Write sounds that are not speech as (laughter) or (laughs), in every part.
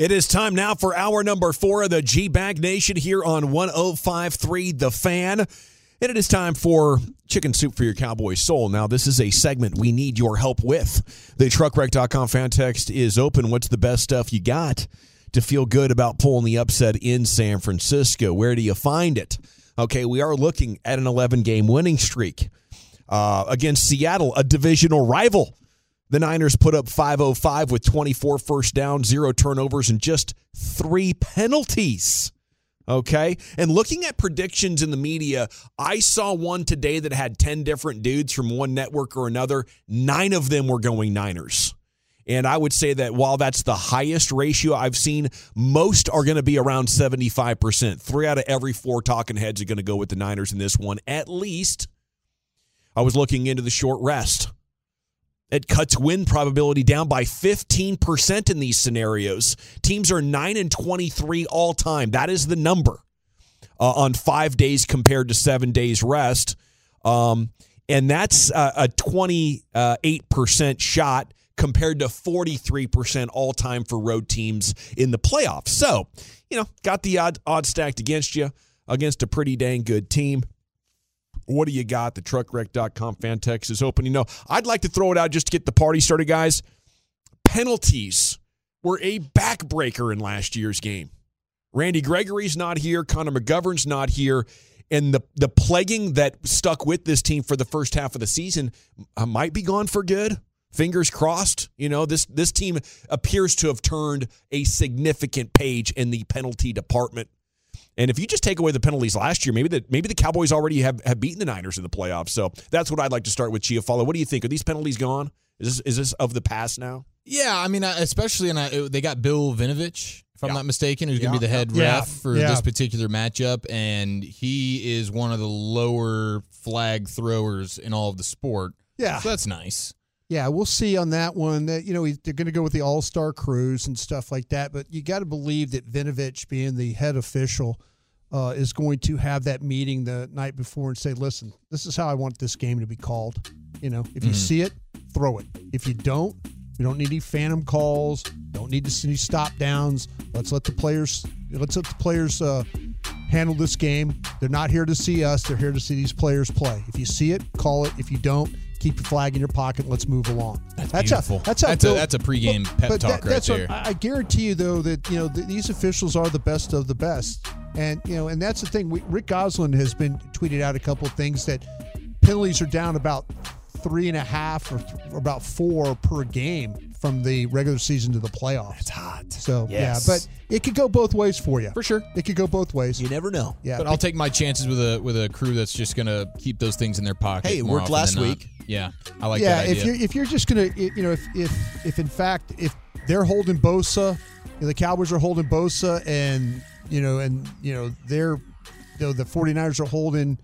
It is time now for hour number four of the G Bag Nation here on 1053 The Fan. And it is time for Chicken Soup for Your Cowboy Soul. Now, this is a segment we need your help with. The truckwreck.com fan text is open. What's the best stuff you got to feel good about pulling the upset in San Francisco? Where do you find it? Okay, we are looking at an 11 game winning streak uh, against Seattle, a divisional rival. The Niners put up 505 with 24 first downs, zero turnovers, and just three penalties. Okay. And looking at predictions in the media, I saw one today that had 10 different dudes from one network or another. Nine of them were going Niners. And I would say that while that's the highest ratio I've seen, most are going to be around 75%. Three out of every four talking heads are going to go with the Niners in this one, at least. I was looking into the short rest. It cuts win probability down by 15% in these scenarios. Teams are 9 and 23 all time. That is the number uh, on five days compared to seven days rest. Um, and that's uh, a 28% shot compared to 43% all time for road teams in the playoffs. So, you know, got the odd, odd stacked against you against a pretty dang good team. What do you got? The truckwreck.com fan text is open. You know, I'd like to throw it out just to get the party started, guys. Penalties were a backbreaker in last year's game. Randy Gregory's not here. Connor McGovern's not here. And the, the plaguing that stuck with this team for the first half of the season uh, might be gone for good. Fingers crossed. You know, this this team appears to have turned a significant page in the penalty department. And if you just take away the penalties last year, maybe the maybe the Cowboys already have, have beaten the Niners in the playoffs. So that's what I'd like to start with Chiafalo. What do you think? Are these penalties gone? Is this is this of the past now? Yeah, I mean, especially and they got Bill Vinovich, if I'm Yeah. not mistaken, who's going to be the head Yeah. ref for Yeah. this particular matchup, and he is one of the lower flag throwers in all of the sport. Yeah. so that's nice. Yeah, we'll see on that one. That you know they're going to go with the All Star crews and stuff like that. But you got to believe that Vinovich, being the head official, uh, is going to have that meeting the night before and say, "Listen, this is how I want this game to be called. You know, if you see it, throw it. If you don't, we don't need any phantom calls. Don't need to see any stop downs. Let's let the players. Let's let the players." Uh, Handle this game. They're not here to see us. They're here to see these players play. If you see it, call it. If you don't, keep your flag in your pocket. Let's move along. That's, How, beautiful. that's how. that's, a, that's a pregame but- pep but talk that- right that's what- I I guarantee you, though, that you know th- these officials are the best of the best, and you know, and that's the thing. We, Rick Gosselin has been tweeted out a couple of things that penalties are down about three and a half or, th- or about four per game from the regular season to the playoffs. It's hot. So Yes. yeah, but it could go both ways for you. for sure. It could go both ways. You never know. Yeah, But I'll take my chances with a with a crew that's just going to keep those things in their pocket. Hey, it worked last week. Yeah, I like yeah, that if you're if you're just gonna you know if if if in fact if they're holding Bosa, you know, the Cowboys are holding Bosa, and you know and you know they're you know the 49ers are holding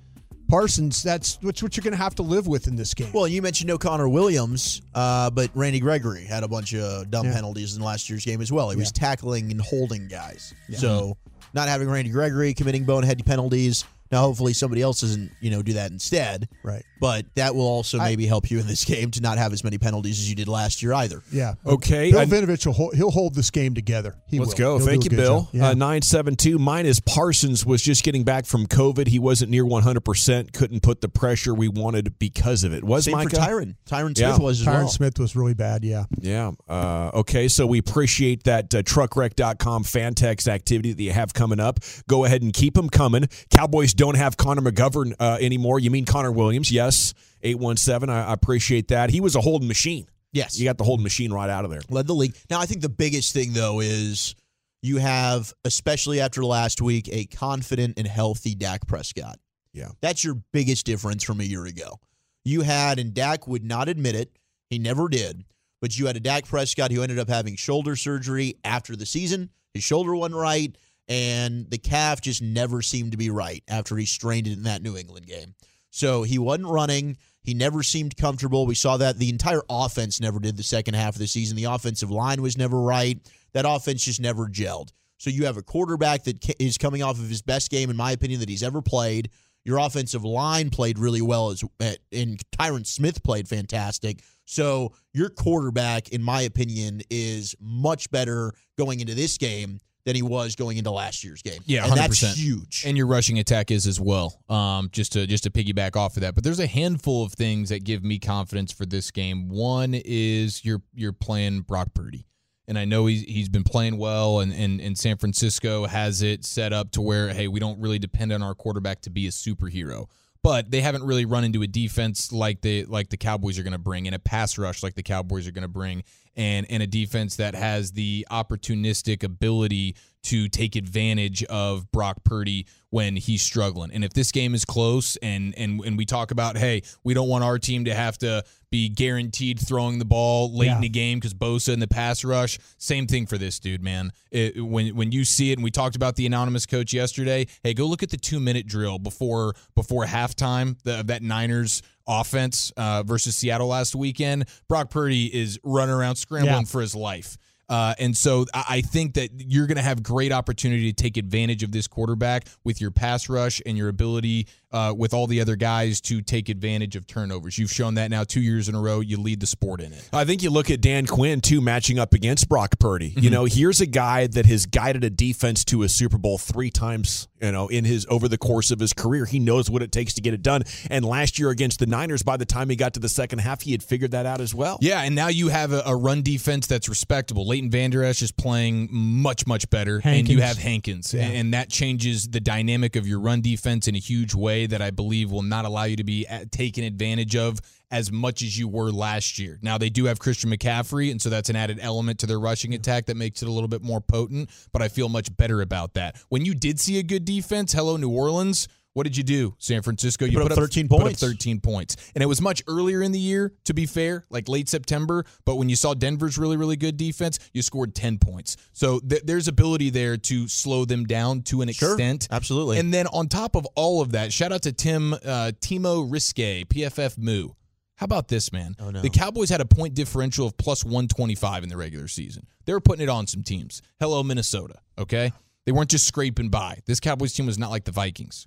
Parsons, that's what's what you're going to have to live with in this game. Well, you mentioned no Connor Williams, uh, but Randy Gregory had a bunch of dumb Yeah. penalties in last year's game as well. He was tackling and holding guys. So not having Randy Gregory committing bonehead penalties. Now, hopefully, somebody else doesn't, you know, do that instead. Right. But that will also I- maybe help you in this game to not have as many penalties as you did last year either. yeah. Okay, Bill I- Vinovich will hold, he'll hold this game together. He Let's will. go. He'll Thank you, Bill. job. Yeah. Uh, 972. Mine is Parsons was just getting back from COVID. He wasn't near 100%, couldn't put the pressure we wanted because of it. Was Same Micah? for Tyron. Tyron Smith Yeah. was as Tyron well. Smith was really bad. Yeah. Yeah. Uh, okay. So we appreciate that uh, truckwreck.com fan text activity that you have coming up. Go ahead and keep them coming. Cowboys don't have Connor McGovern uh, anymore. You mean Connor Williams? Yes. 817. I, I appreciate that. He was a holding machine. Yes. You got the holding machine right out of there. led the league. Now, I think the biggest thing though is you have, especially after last week, a confident and healthy Dak Prescott. Yeah. That's your biggest difference from a year ago. You had, and Dak would not admit it, he never did, but you had a Dak Prescott who ended up having shoulder surgery after the season. His shoulder wasn't right, and the calf just never seemed to be right after he strained it in that New England game. So he wasn't running. He never seemed comfortable. We saw that the entire offense never did the second half of the season. The offensive line was never right. That offense just never gelled. So you have a quarterback that is coming off of his best game, in my opinion, that he's ever played. Your offensive line played really well, as eh, and Tyron Smith played fantastic. So your quarterback, in my opinion, is much better going into this game than he was going into last year's game. Yeah, and that's 100%. huge. and your rushing attack is as well. Um, just to just to piggyback off of that, but there's a handful of things that give me confidence for this game. One is you're you're playing Brock Purdy, and I know he's he's been playing well, and and, and San Francisco has it set up to where hey, we don't really depend on our quarterback to be a superhero. But they haven't really run into a defense like the like the Cowboys are going to bring, and a pass rush like the Cowboys are going to bring, and and a defense that has the opportunistic ability to take advantage of Brock Purdy when he's struggling. And if this game is close and and and we talk about, hey, we don't want our team to have to be guaranteed throwing the ball late in the game because Bosa in the pass rush. Same thing for this dude, man. It, when when you see it, and we talked about the anonymous coach yesterday. Hey, go look at the two minute drill before before halftime the, of that Niners offense uh, versus Seattle last weekend. Brock Purdy is running around scrambling Yeah. for his life. Uh, and so I I think that you're going to have great opportunity to take advantage of this quarterback with your pass rush and your ability uh, with all the other guys to take advantage of turnovers. You've shown that now two years in a row. You lead the sport in it. I think you look at Dan Quinn too, matching up against Brock Purdy. Mm-hmm. You know, here's a guy that has guided a defense to a Super Bowl three times. You know, in his over the course of his career, he knows what it takes to get it done. And last year against the Niners, by the time he got to the second half, he had figured that out as well. Yeah, and now you have a, a run defense that's respectable. Leighton Vander Esch is playing much, much better, and you have Hankins, Yeah. and, and that changes the dynamic of your run defense in a huge way that I believe will not allow you to be uh, taken advantage of as much as you were last year. Now they do have Christian McCaffrey, and so that's an added element to their rushing attack that makes it a little bit more potent. But I feel much better about that. When you did see a good defense, hello New Orleans. What did you do, San Francisco? You put up 13 put up points. 13 points. And it was much earlier in the year, to be fair, like late September. But when you saw Denver's really, really good defense, you scored 10 points. So th- there's ability there to slow them down to an Sure, extent. absolutely. And then on top of all of that, shout out to Tim uh, Timo Riske, PFF Moo. How about this, man? Oh, no. The Cowboys had a point differential of plus 125 in the regular season. They were putting it on some teams. Hello, Minnesota. Okay? They weren't just scraping by. This Cowboys team was not like the Vikings.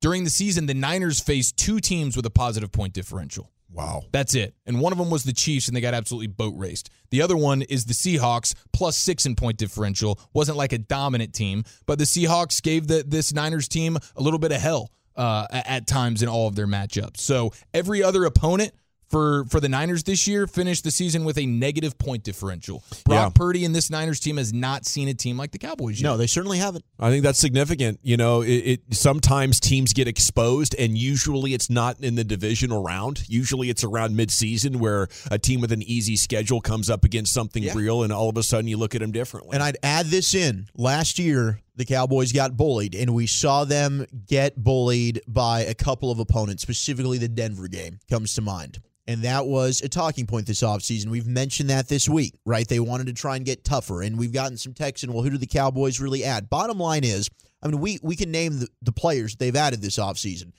During the season, the Niners faced two teams with a positive point differential. Wow. That's it. And one of them was the Chiefs, and they got absolutely boat raced. The other one is the Seahawks, plus six in point differential. Wasn't like a dominant team, but the Seahawks gave the, this Niners team a little bit of hell uh, at times in all of their matchups. So every other opponent for for the Niners this year finished the season with a negative point differential. Brock Yeah. Purdy and this Niners team has not seen a team like the Cowboys yet. no, they certainly haven't. I think that's significant. You know, it, it sometimes teams get exposed, and usually it's not in the divisional round. Usually it's around midseason where a team with an easy schedule comes up against something Yeah. real, and all of a sudden you look at them differently. And I'd add this in. Last year, the Cowboys got bullied, and we saw them get bullied by a couple of opponents, specifically the Denver game comes to mind. And that was a talking point this offseason. We've mentioned that this week, right? They wanted to try and get tougher, and we've gotten some texts and well, who do the Cowboys really add? Bottom line is, I mean, we, we can name the, the players they've added this offseason.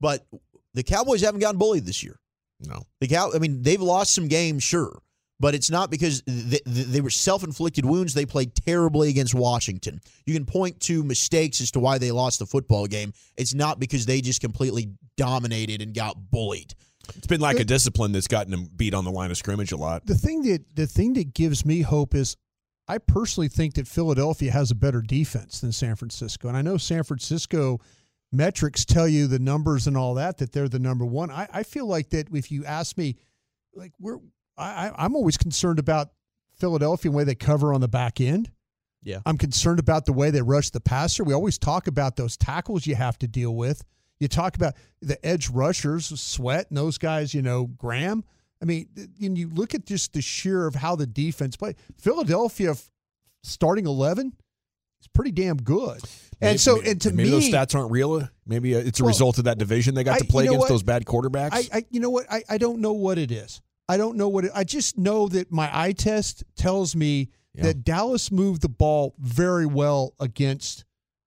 But the Cowboys haven't gotten bullied this year. No. The Cow, I mean, they've lost some games, sure, but it's not because they, they were self-inflicted wounds. They played terribly against Washington. You can point to mistakes as to why they lost the football game. It's not because they just completely dominated and got bullied. It's been like a discipline that's gotten them beat on the line of scrimmage a lot. The thing that the thing that gives me hope is I personally think that Philadelphia has a better defense than San Francisco. And I know San Francisco metrics tell you the numbers and all that, that they're the number one. I, I feel like that if you ask me, like we're I, I'm always concerned about Philadelphia and the way they cover on the back end. Yeah. I'm concerned about the way they rush the passer. We always talk about those tackles you have to deal with. You talk about the edge rushers, Sweat, and those guys, you know, Graham. I mean, and you look at just the sheer of how the defense played. Philadelphia starting 11 is pretty damn good. And Maybe- so, and to maybe me, those stats aren't real. Maybe uh, it's a Well, result of that division they got I- to play you know against what? those bad quarterbacks. I, I you know what? I, I don't know what it is. I don't know what it I just know that my eye test tells me Yeah. that Dallas moved the ball very well against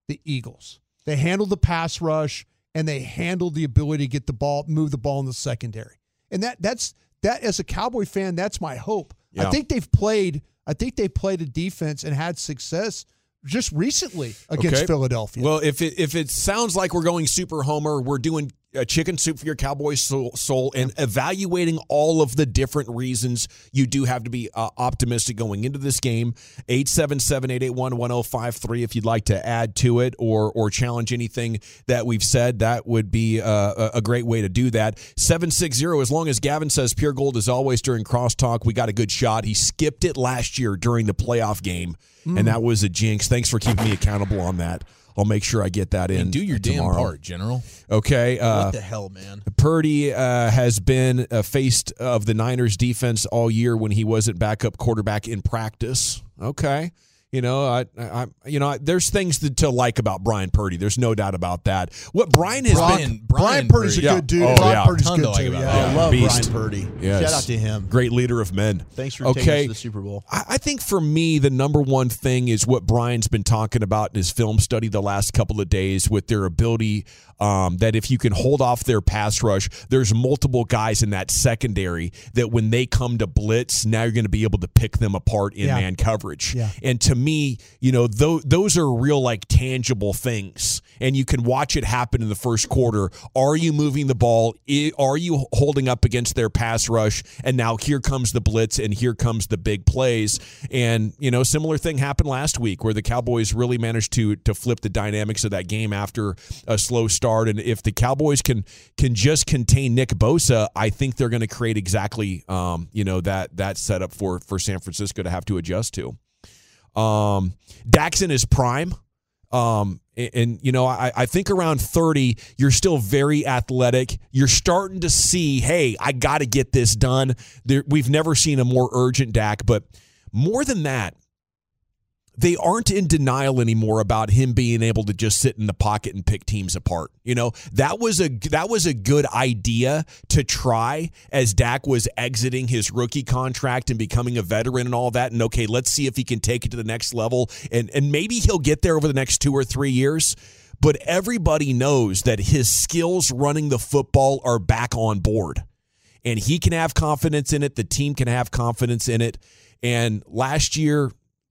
the Eagles. They handled the pass rush and they handled the ability to get the ball, move the ball in the secondary. And that that's that as a Cowboy fan, that's my hope. Yeah. I think they've played I think they played a defense and had success just recently against Okay. Philadelphia. Well, if it if it sounds like we're going super homer, we're doing a chicken soup for your cowboy soul, soul and evaluating all of the different reasons you do have to be uh, optimistic going into this game. 877-881-1053 if you'd like to add to it or or challenge anything that we've said, that would be uh, a, a great way to do that. 760 as long as Gavin says pure gold is always during crosstalk, we got a good shot. He skipped it last year during the playoff game and that was a jinx. Thanks for keeping me accountable on that. I'll make sure I get that in. And do your damn part, General. Okay. Uh, what the hell, man? Purdy uh, has been uh, faced of the Niners defense all year when he wasn't backup quarterback in practice. Okay. You know, I, I, you know, there's things to, to like about Brian Purdy. There's no doubt about that. What Brian has Brian, been, Brian Purdy's a good dude. Oh, Brian yeah. Purdy's good to like too. about Yeah. that. I love Beast. Brian Purdy. Yes. Shout out to him. great leader of men. Thanks for taking us to the Super Bowl. I I think for me, the number one thing is what Brian's been talking about in his film study the last couple of days with their ability um, that if you can hold off their pass rush, there's multiple guys in that secondary that when they come to blitz, now you're going to be able to pick them apart in Yeah. man coverage. Yeah. And to me, you know, those, those are real, like, tangible things. And you can watch it happen in the first quarter. Are you moving the ball? Are you holding up against their pass rush? And now here comes the blitz and here comes the big plays. And, you know, similar thing happened last week where the Cowboys really managed to to flip the dynamics of that game after a slow start. And if the Cowboys can can just contain Nick Bosa, I think they're going to create exactly um, you know, that that setup for for San Francisco to have to adjust to. Um, Dax in his prime. Um, and, you know, I, I think around 30, you're still very athletic. You're starting to see, hey, I got to get this done. There, we've never seen a more urgent Dak, but more than that, they aren't in denial anymore about him being able to just sit in the pocket and pick teams apart. You know, that was a that was a good idea to try as Dak was exiting his rookie contract and becoming a veteran and all that. And okay, let's see if he can take it to the next level and and maybe he'll get there over the next 2 or 3 years. But everybody knows that his skills running the football are back on board and he can have confidence in it. The team can have confidence in it. And last year,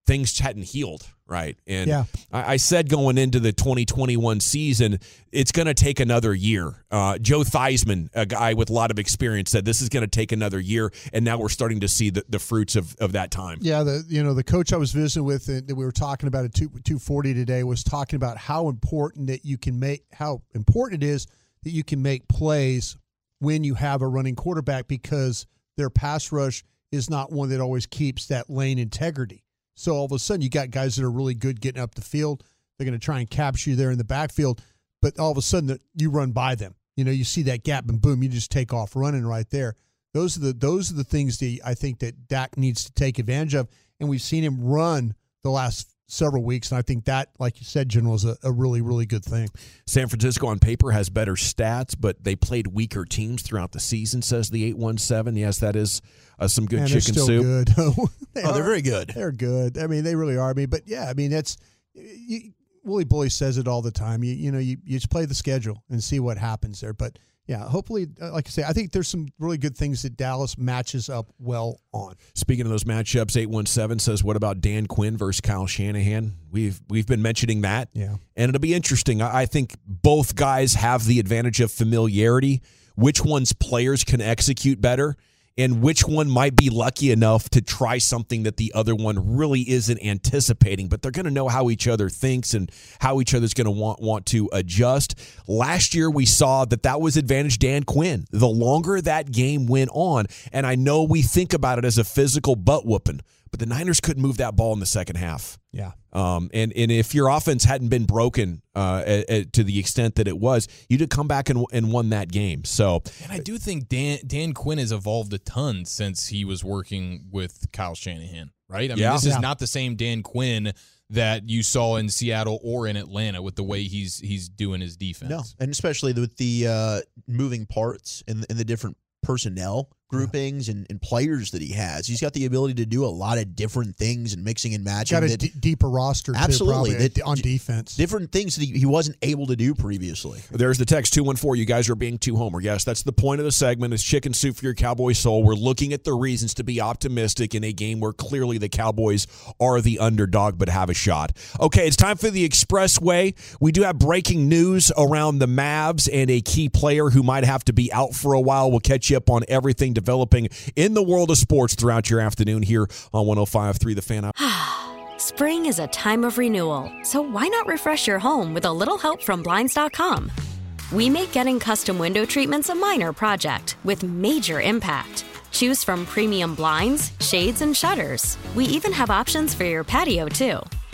things hadn't healed, right? And Yeah. I, I said going into the 2021 season, it's going to take another year. Uh, Joe Theismann, a guy with a lot of experience, said this is going to take another year. And now we're starting to see the, the fruits of, of that time. Yeah, the you know the coach I was visiting with uh, that we were talking about at two two forty today was talking about how important that you can make how important it is that you can make plays when you have a running quarterback because their pass rush is not one that always keeps that lane integrity. So all of a sudden you got guys that are really good getting up the field. They're going to try and capture you there in the backfield, but all of a sudden you run by them. You know, you see that gap and boom, you just take off running right there. Those are the those are the things that I think that Dak needs to take advantage of, and we've seen him run the last several weeks, and I think that, like you said, General, is a, a really really good thing. San Francisco on paper has better stats, but they played weaker teams throughout the season, says the 817. Yes, that is uh, some good Man, chicken still soup. good. (laughs) they Oh, they're very good. They're good. I mean, they really are. I mean, but yeah, I mean that's you, Willie Bully says it all the time. You you know you, you just play the schedule and see what happens there. But yeah, hopefully, uh, like I say, I think there's some really good things that Dallas matches up well on. Speaking of those matchups, eight one seven says, "What about Dan Quinn versus Kyle Shanahan?" We've we've been mentioning that, Yeah. and it'll be interesting. I I think both guys have the advantage of familiarity. Which one's players can execute better, and which one might be lucky enough to try something that the other one really isn't anticipating. But they're going to know how each other thinks and how each other's going to want want to adjust. Last year, we saw that that was advantage Dan Quinn. The longer that game went on, and I know we think about it as a physical butt whooping, but the Niners couldn't move that ball in the second half. Yeah. Um, and and if your offense hadn't been broken uh, a- a- to the extent that it was, you'd have come back and, and won that game. So And I do think Dan Dan Quinn has evolved a ton since he was working with Kyle Shanahan, right? I mean, Yeah. this is Yeah. not the same Dan Quinn that you saw in Seattle or in Atlanta with the way he's he's doing his defense. No, and especially with the uh, moving parts and, and the different personnel groupings and, and players that he has. He's got the ability to do a lot of different things and mixing and matching. Got a that- d- deeper roster, too, Absolutely. probably, That- on defense. different things that he, he wasn't able to do previously. There's the text 214. You guys are being too homer. Yes, that's the point of the segment. It's chicken soup for your Cowboy soul. We're looking at the reasons to be optimistic in a game where clearly the Cowboys are the underdog but have a shot. Okay, it's time for the Expressway. We do have breaking news around the Mavs and a key player who might have to be out for a while. We'll catch you up on everything developing in the world of sports throughout your afternoon here on 105.3 The Fan. (sighs) Spring is a time of renewal, so why not refresh your home with a little help from Blinds.com? We make getting custom window treatments a minor project with major impact. Choose from premium blinds, shades, and shutters. We even have options for your patio, too.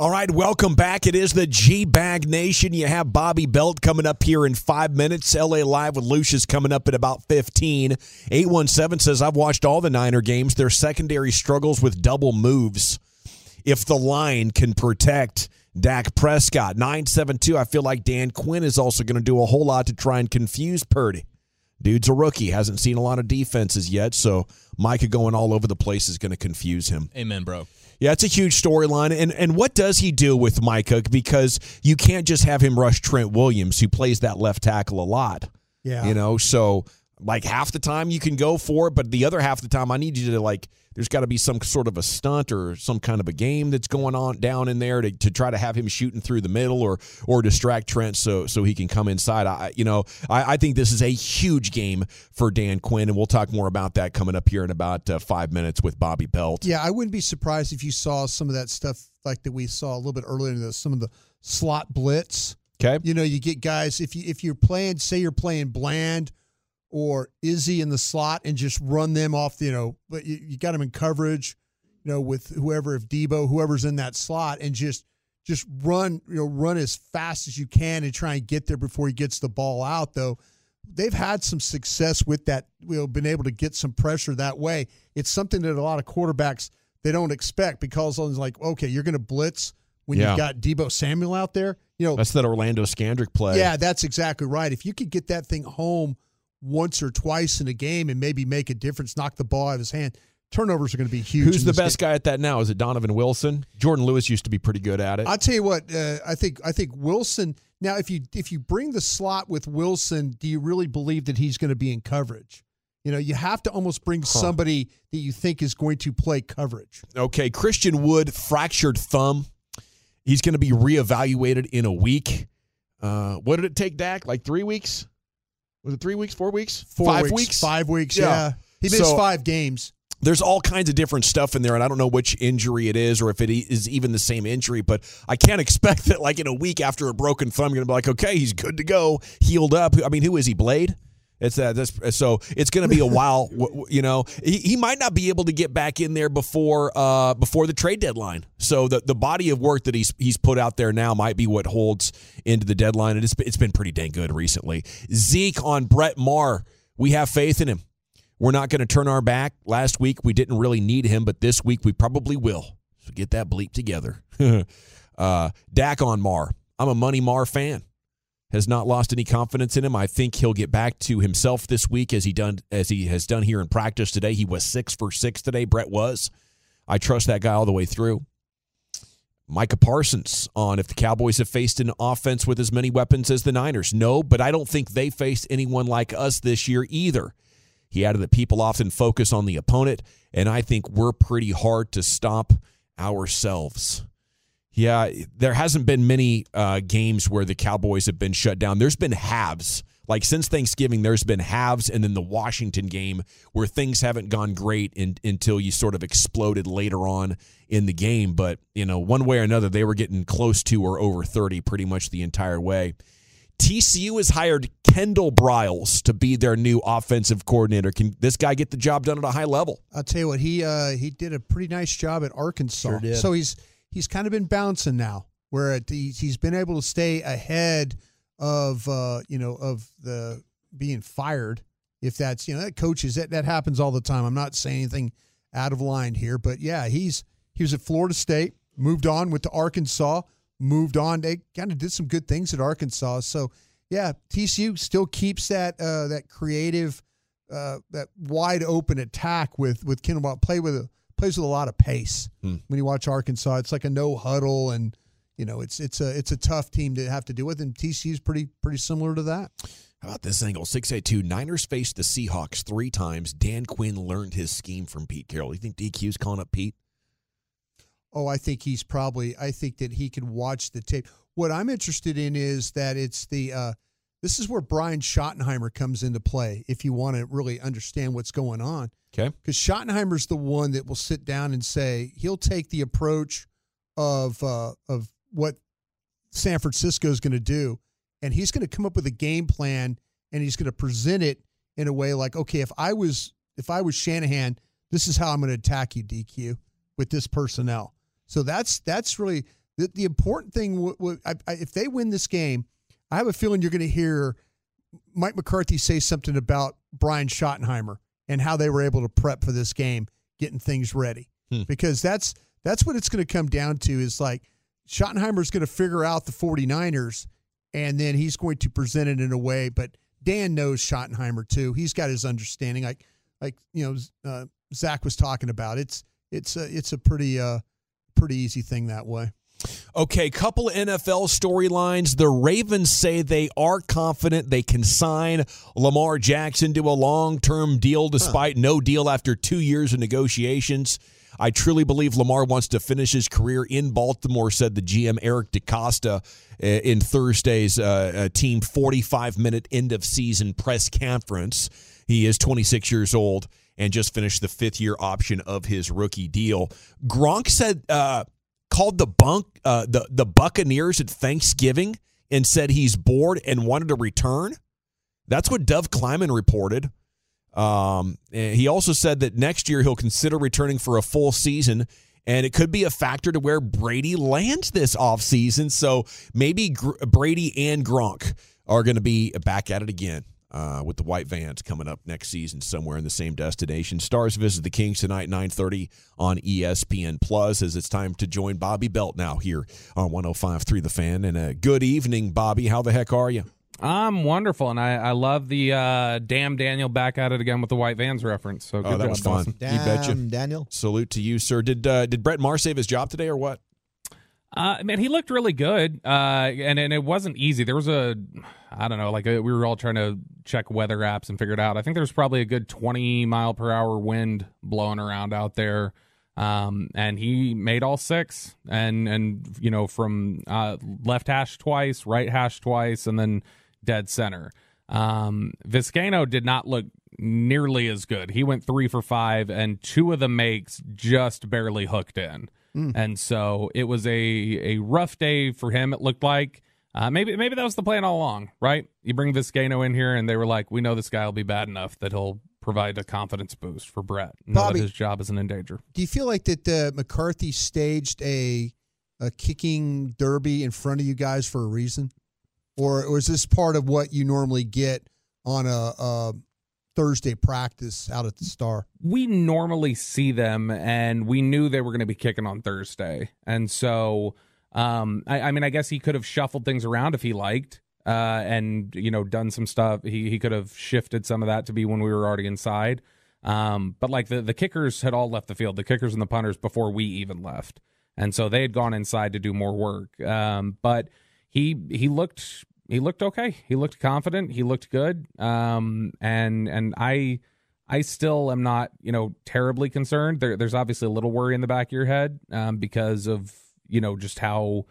All right, welcome back. It is the G Bag Nation. You have Bobby Belt coming up here in five minutes. LA Live with Lucius coming up at about 15. 817 says, I've watched all the Niner games. Their secondary struggles with double moves. If the line can protect Dak Prescott. 972, I feel like Dan Quinn is also going to do a whole lot to try and confuse Purdy. Dude's a rookie, hasn't seen a lot of defenses yet, so Micah going all over the place is going to confuse him. Amen, bro. Yeah, it's a huge storyline. And and what does he do with Micah? Because you can't just have him rush Trent Williams, who plays that left tackle a lot. Yeah. You know, so like half the time you can go for it, but the other half the time I need you to like there's got to be some sort of a stunt or some kind of a game that's going on down in there to, to try to have him shooting through the middle or or distract Trent so so he can come inside. I you know I, I think this is a huge game for Dan Quinn, and we'll talk more about that coming up here in about uh, five minutes with Bobby Belt. Yeah, I wouldn't be surprised if you saw some of that stuff like that we saw a little bit earlier in the, some of the slot blitz. Okay. You know, you get guys if you if you're playing, say you're playing Bland or Izzy in the slot and just run them off. You know, but you, you got them in coverage. You know, with whoever if Deebo, whoever's in that slot, and just just run, you know, run as fast as you can and try and get there before he gets the ball out. Though they've had some success with that, you know, been able to get some pressure that way. It's something that a lot of quarterbacks they don't expect because it's like, okay, you're going to blitz when Yeah. you've got Deebo Samuel out there. You know, That's that Orlando Scandrick play. yeah, that's exactly right. If you could get that thing home once or twice in a game and maybe make a difference, knock the ball out of his hand, turnovers are going to be huge. Who's the best game. guy at that now? Is it Donovan Wilson? Jourdan Lewis used to be pretty good at it. I'll tell you what. Uh, I think I think Wilson. Now, if you if you bring the slot with Wilson, do you really believe that he's going to be in coverage? You know, you have to almost bring somebody that you think is going to play coverage. Okay, Christian Wood fractured thumb. He's going to be reevaluated in a week. Uh, what did it take, Dak? Like three weeks? Was it three weeks? Four weeks? Four Five weeks, Five weeks. Yeah, Yeah. he missed So- five games. There's all kinds of different stuff in there, and I don't know which injury it is or if it e- even the same injury. But I can't (laughs) expect that, like in a week after a broken thumb, you're going to be like, okay, he's good to go, healed up. I mean, who is he? Blade? It's that. That's, so it's going to be a while. You know, he, he might not be able to get back in there before uh, before the trade deadline. So the the body of work that he's he's put out there now might be what holds into the deadline. And it's it's been pretty dang good recently. Zeke on Brett Maher. We have faith in him. We're not going to turn our back. Last week we didn't really need him, but this week we probably will. So get that bleep together. (laughs) uh, Dak on Maher. I'm a Money Maher fan. Has not lost any confidence in him. I think he'll get back to himself this week as he done as he has done here in practice today. He was six for six today. Brett was. I trust that guy all the way through. Micah Parsons on if the Cowboys have faced an offense with as many weapons as the Niners. No, but I don't think they faced anyone like us this year either. He added that people often focus on the opponent, and I think we're pretty hard to stop ourselves. Yeah, there hasn't been many uh, games where the Cowboys have been shut down. There's been halves. Like since Thanksgiving, there's been halves, and then the Washington game where things haven't gone great in, until you sort of exploded later on in the game. But, you know, one way or another, they were getting close to or over 30 pretty much the entire way. TCU has hired Kendall Briles to be their new offensive coordinator. Can this guy get the job done at a high level? I'll tell you what he uh, he did a pretty nice job at Arkansas. Sure did. So he's he's kind of been bouncing now, where he's, been able to stay ahead of uh, you know of the being fired. If that's you know that coaches that that happens all the time. I'm not saying anything out of line here, but yeah, he's he was at Florida State, moved on with to Arkansas, moved on. They kind of did some good things at Arkansas. So yeah, TCU still keeps that uh, that creative uh, that wide open attack with with Kendall play with a plays with a lot of pace. Hmm. When you watch Arkansas, it's like a no huddle, and you know it's it's a it's a tough team to have to deal with, and TC is pretty pretty similar to that. How about this angle? 682. Niners faced the Seahawks three times. Dan Quinn learned his scheme from Pete Carroll. You think DQ's calling up Pete? Oh, I think he's probably. I think that he can watch the tape. What I'm interested in is that it's the. Uh, this is where Brian Schottenheimer comes into play. If you want to really understand what's going on, Okay. because Schottenheimer's the one that will sit down and say he'll take the approach of uh, of what San Francisco is going to do, and he's going to come up with a game plan, and he's going to present it in a way like, okay, if I was if I was Shanahan, this is how I'm going to attack you, DQ, with this personnel. So that's that's really the, the important thing. W- w- I, I, if they win this game, I have a feeling you're going to hear Mike McCarthy say something about Brian Schottenheimer and how they were able to prep for this game, getting things ready. Hmm. Because that's that's what it's going to come down to is like Schottenheimer's going to figure out the 49ers and then he's going to present it in a way but Dan knows Schottenheimer too. He's got his understanding like like you know uh, Zach was talking about. It's it's a, it's a pretty uh pretty easy thing that way. Okay, couple NFL storylines. The Ravens say they are confident they can sign Lamar Jackson to a long term deal despite no deal after two years of negotiations. I truly believe Lamar wants to finish his career in Baltimore, said the GM Eric DeCosta uh, in Thursday's uh, uh, team 45 minute end of season press conference. He is 26 years old and just finished the fifth year option of his rookie deal. Gronk said, uh, called the bunk uh, the the Buccaneers at Thanksgiving and said he's bored and wanted to return. That's what Dov Kleiman reported. Um, he also said that next year he'll consider returning for a full season And it could be a factor to where Brady lands this offseason. So maybe Gr- Brady and Gronk are going to be back at it again uh, with the white vans coming up next season somewhere in the same destination. Stars visit the Kings tonight, 9.30 on ESPN Plus as it's time to join Bobby Belt now here on 105.3 The Fan. And a good evening, Bobby. How the heck are you? I'm wonderful, and I, I love the uh, damn Daniel back at it again with the white vans reference. So good oh, that job, was fun. Dawson. you betcha. Daniel. Salute to you, sir. Did uh, did Brett Maher save his job today or what? Uh, man, he looked really good, uh, and and it wasn't easy. There was a, I don't know, like a, we were all trying to check weather apps and figure it out. I think there was probably a good 20 mile per hour wind blowing around out there, um, and he made all six, and and you know from uh, left hash twice, right hash twice, and then dead center. Um, Vizcaino did not look nearly as good. He went three for five, and two of the makes just barely hooked in. Mm. And so it was a a rough day for him. It looked like uh, maybe maybe that was the plan all along, right? You bring Vizcaino in here, and they were like, "We know this guy will be bad enough that he'll provide a confidence boost for Brett. Know Bobby- that his job isn't in danger." Do you feel like that uh, McCarthy staged a a kicking derby in front of you guys for a reason, or, is this part of what you normally get on a, a Thursday practice out at the Star? we normally see them and we knew they were going to be kicking on Thursday. And so, um, I, I mean, I guess he could have shuffled things around if he liked, uh, and, you know, done some stuff. He, he could have shifted some of that to be when we were already inside. Um, but like the, the kickers had all left the field, the kickers and the punters before we even left. And so they had gone inside to do more work. Um, but he, he looked, he looked okay. He looked confident. He looked good. Um, and, and I, I still am not, you know, terribly concerned. There, there's obviously a little worry in the back of your head um, because of, you know, just how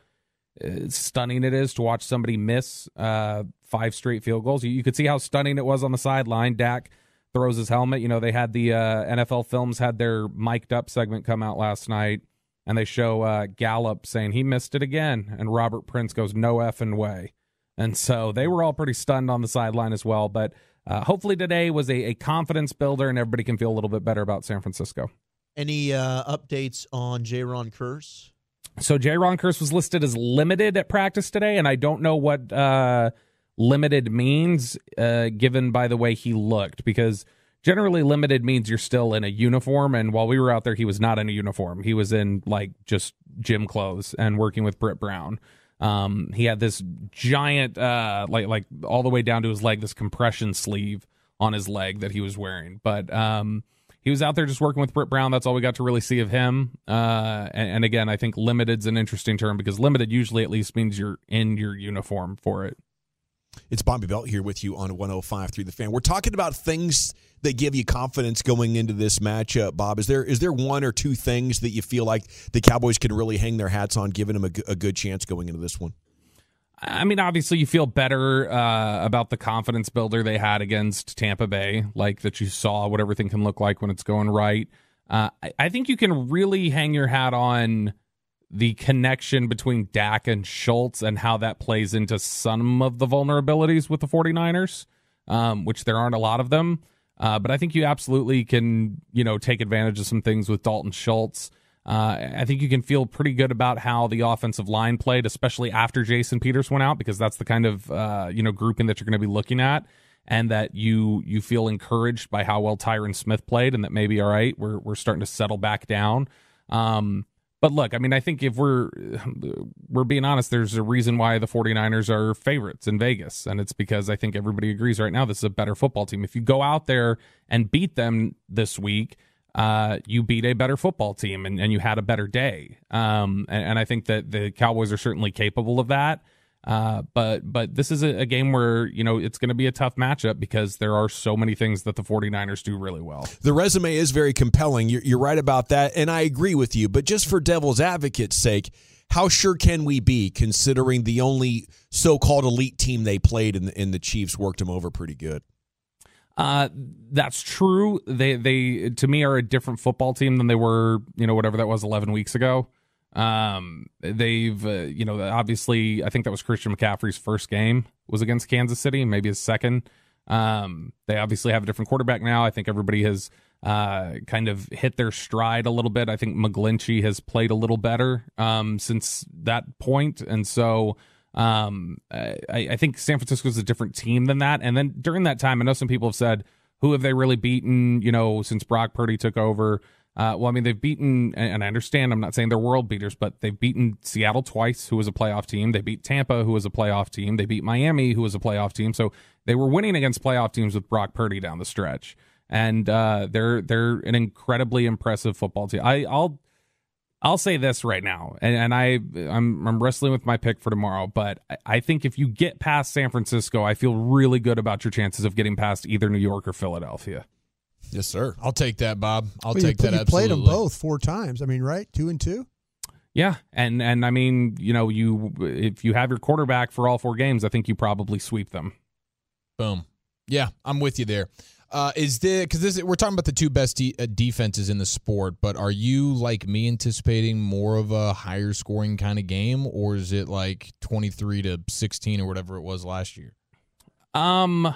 uh, stunning it is to watch somebody miss uh, five straight field goals. You, you could see how stunning it was on the sideline. Dak throws his helmet. You know, they had the uh, NFL Films had their mic'd up segment come out last night, and they show uh, Gallup saying he missed it again, and Robert Prince goes, "No effing way." And so they were all pretty stunned on the sideline as well. But uh, hopefully today was a, a confidence builder, and everybody can feel a little bit better about San Francisco. Any uh, updates on Jayron Kearse? So Jayron Kearse was listed as limited at practice today, and I don't know what uh, limited means, uh, given by the way he looked, because generally limited means you're still in a uniform. And while we were out there, he was not in a uniform. He was in like just gym clothes and working with Britt Brown. Um, he had this giant, uh, like like all the way down to his leg, this compression sleeve on his leg that he was wearing. But um, he was out there just working with Britt Brown. That's all we got to really see of him. Uh, and, and again, I think limited's an interesting term because limited usually at least means you're in your uniform for it. It's Bobby Belt here with you on 105 through the fan. We're talking about things that give you confidence going into this matchup. Bob, is there is there one or two things that you feel like the Cowboys can really hang their hats on, giving them a good chance going into this one? I mean, obviously, you feel better uh, about the confidence builder they had against Tampa Bay, like that you saw what everything can look like when it's going right. Uh, I, I think you can really hang your hat on the connection between Dak and Schultz and how that plays into some of the vulnerabilities with the 49ers, um, which there aren't a lot of them. Uh, but I think you absolutely can, you know, take advantage of some things with Dalton Schultz. Uh, I think you can feel pretty good about how the offensive line played, especially after Jason Peters went out, because that's the kind of uh, you know grouping that you're going to be looking at, and that you you feel encouraged by how well Tyron Smith played, and that maybe all right, we're we're starting to settle back down. Um, but look, I mean, I think if we're (sighs) we're being honest, there's a reason why the 49ers are favorites in Vegas, and it's because I think everybody agrees right now this is a better football team. If you go out there and beat them this week, uh, you beat a better football team and, and you had a better day. Um, and, and I think that the Cowboys are certainly capable of that. Uh, but but this is a, a game where you know it's going to be a tough matchup because there are so many things that the 49ers do really well. The resume is very compelling. You're, you're right about that, and I agree with you. But just for devil's advocate's sake, how sure can we be, considering the only so-called elite team they played in the, in the Chiefs worked them over pretty good? Uh, that's true. They they to me are a different football team than they were, you know, whatever that was 11 weeks ago. Um, they've uh, you know obviously I think that was Christian McCaffrey's first game was against Kansas City, maybe his second. Um, they obviously have a different quarterback now. I think everybody has uh, kind of hit their stride a little bit. I think McGlinchey has played a little better um, since that point, and so um, I, I think San Francisco is a different team than that. And then during that time, I know some people have said, "Who have they really beaten?" You know, since Brock Purdy took over. Uh, well, I mean, they've beaten, and I understand I'm not saying they're world beaters, but they've beaten Seattle twice, who was a playoff team. They beat Tampa, who was a playoff team. They beat Miami, who was a playoff team. So they were winning against playoff teams with Brock Purdy down the stretch, and uh, they're they're an incredibly impressive football team. I, I'll I'll say this right now, and, and I I'm I'm wrestling with my pick for tomorrow, but I think if you get past San Francisco, I feel really good about your chances of getting past either New York or Philadelphia. Yes, sir. I'll take that, Bob. I'll Well, take you, that. You played them both four times. I mean, right? Two and two. Yeah, and and I mean, you know, you if you have your quarterback for all four games, I think you probably sweep them. Boom. Yeah, I'm with you there. Uh, is the because this we're talking about the two best de- uh, defenses in the sport, but are you like me anticipating more of a higher scoring kind of game, or is it like 23 to 16 or whatever it was last year? Um,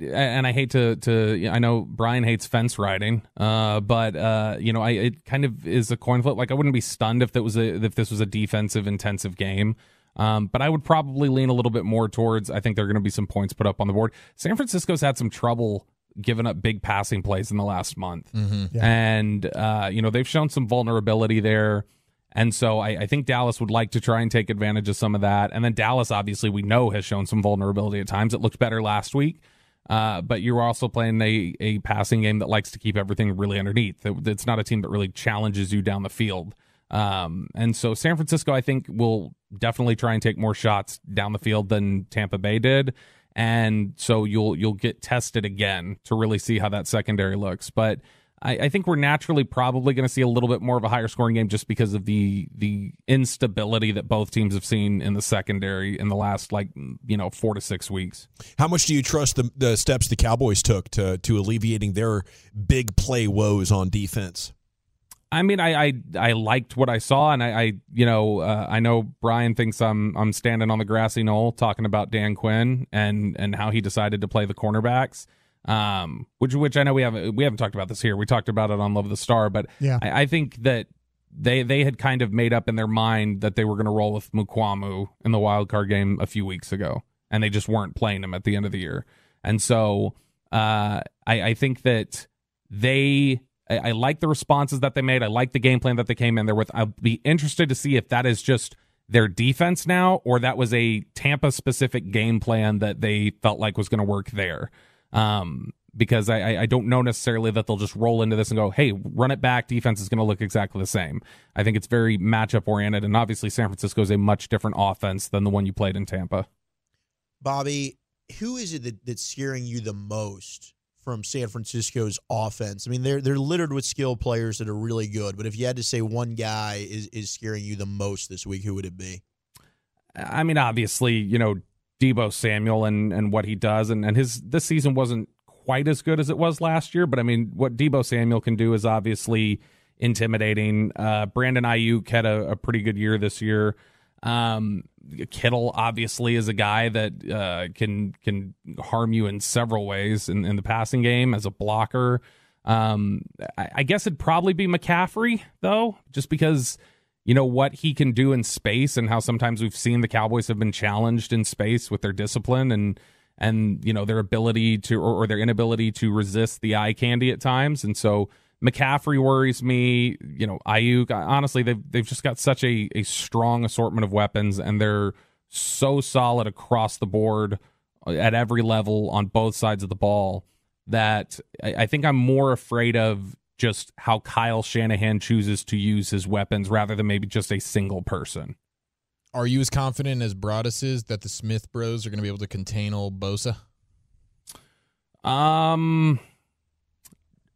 and I hate to to I know Brian hates fence riding, uh, but uh, you know, I it kind of is a coin flip. Like I wouldn't be stunned if that was a if this was a defensive intensive game. Um, but I would probably lean a little bit more towards. I think there are going to be some points put up on the board. San Francisco's had some trouble giving up big passing plays in the last month, and uh, you know they've shown some vulnerability there. And so I, I think Dallas would like to try and take advantage of some of that. And then Dallas, obviously, we know has shown some vulnerability at times. It looked better last week. Uh, but you're also playing a, a passing game that likes to keep everything really underneath. It- It's not a team that really challenges you down the field. Um, and so San Francisco, I think, will definitely try and take more shots down the field than Tampa Bay did. And so you'll you'll get tested again to really see how that secondary looks. But I, I think we're naturally probably going to see a little bit more of a higher scoring game just because of the the instability that both teams have seen in the secondary in the last like you know four to six weeks. How much do you trust the, the steps the Cowboys took to to alleviating their big play woes on defense? I mean, I I, I liked what I saw, and I, I you know uh, I know Brian thinks I'm I'm standing on the grassy knoll talking about Dan Quinn and and how he decided to play the cornerbacks. Um, which which I know we haven't we haven't talked about this here. We talked about it on Love of the Star, but Yeah. I, I think that they they had kind of made up in their mind that they were going to roll with Mukuamu in the wild card game a few weeks ago, and they just weren't playing him at the end of the year. And so uh, I, I think that they I, I like the responses that they made. I like the game plan that they came in there with. I'll be interested to see if that is just their defense now or that was a Tampa specific game plan that they felt like was going to work there. Um, because I, I- don't know necessarily that they'll just roll into this and go, hey, run it back. Defense is going to look exactly the same. I think it's very matchup oriented. And obviously, San Francisco is a much different offense than the one you played in Tampa. Bobby, who is it that, that's scaring you the most from San Francisco's offense? I mean, they're they're littered with skilled players that are really good, but if you had to say one guy is is scaring you the most this week, who would it be? I mean, obviously, you know, Deebo Samuel and, and what he does, and, and his this season wasn't quite as good as it was last year, but I mean, what Deebo Samuel can do is obviously intimidating. Uh, Brandon Aiyuk had a, a pretty good year this year. Um, Kittle obviously is a guy that uh, can can harm you in several ways in, in the passing game as a blocker. Um, I, I guess it'd probably be McCaffrey though, just because you know what he can do in space and how sometimes we've seen the Cowboys have been challenged in space with their discipline and and you know their ability to or, or their inability to resist the eye candy at times. And so McCaffrey worries me you know Aiyuk honestly they've they've just got such a a strong assortment of weapons and they're so solid across the board at every level on both sides of the ball that I, I think I'm more afraid of just how Kyle Shanahan chooses to use his weapons rather than maybe just a single person. Are you as confident as Broaddus is that the Smith Bros are going to be able to contain old Bosa? Um,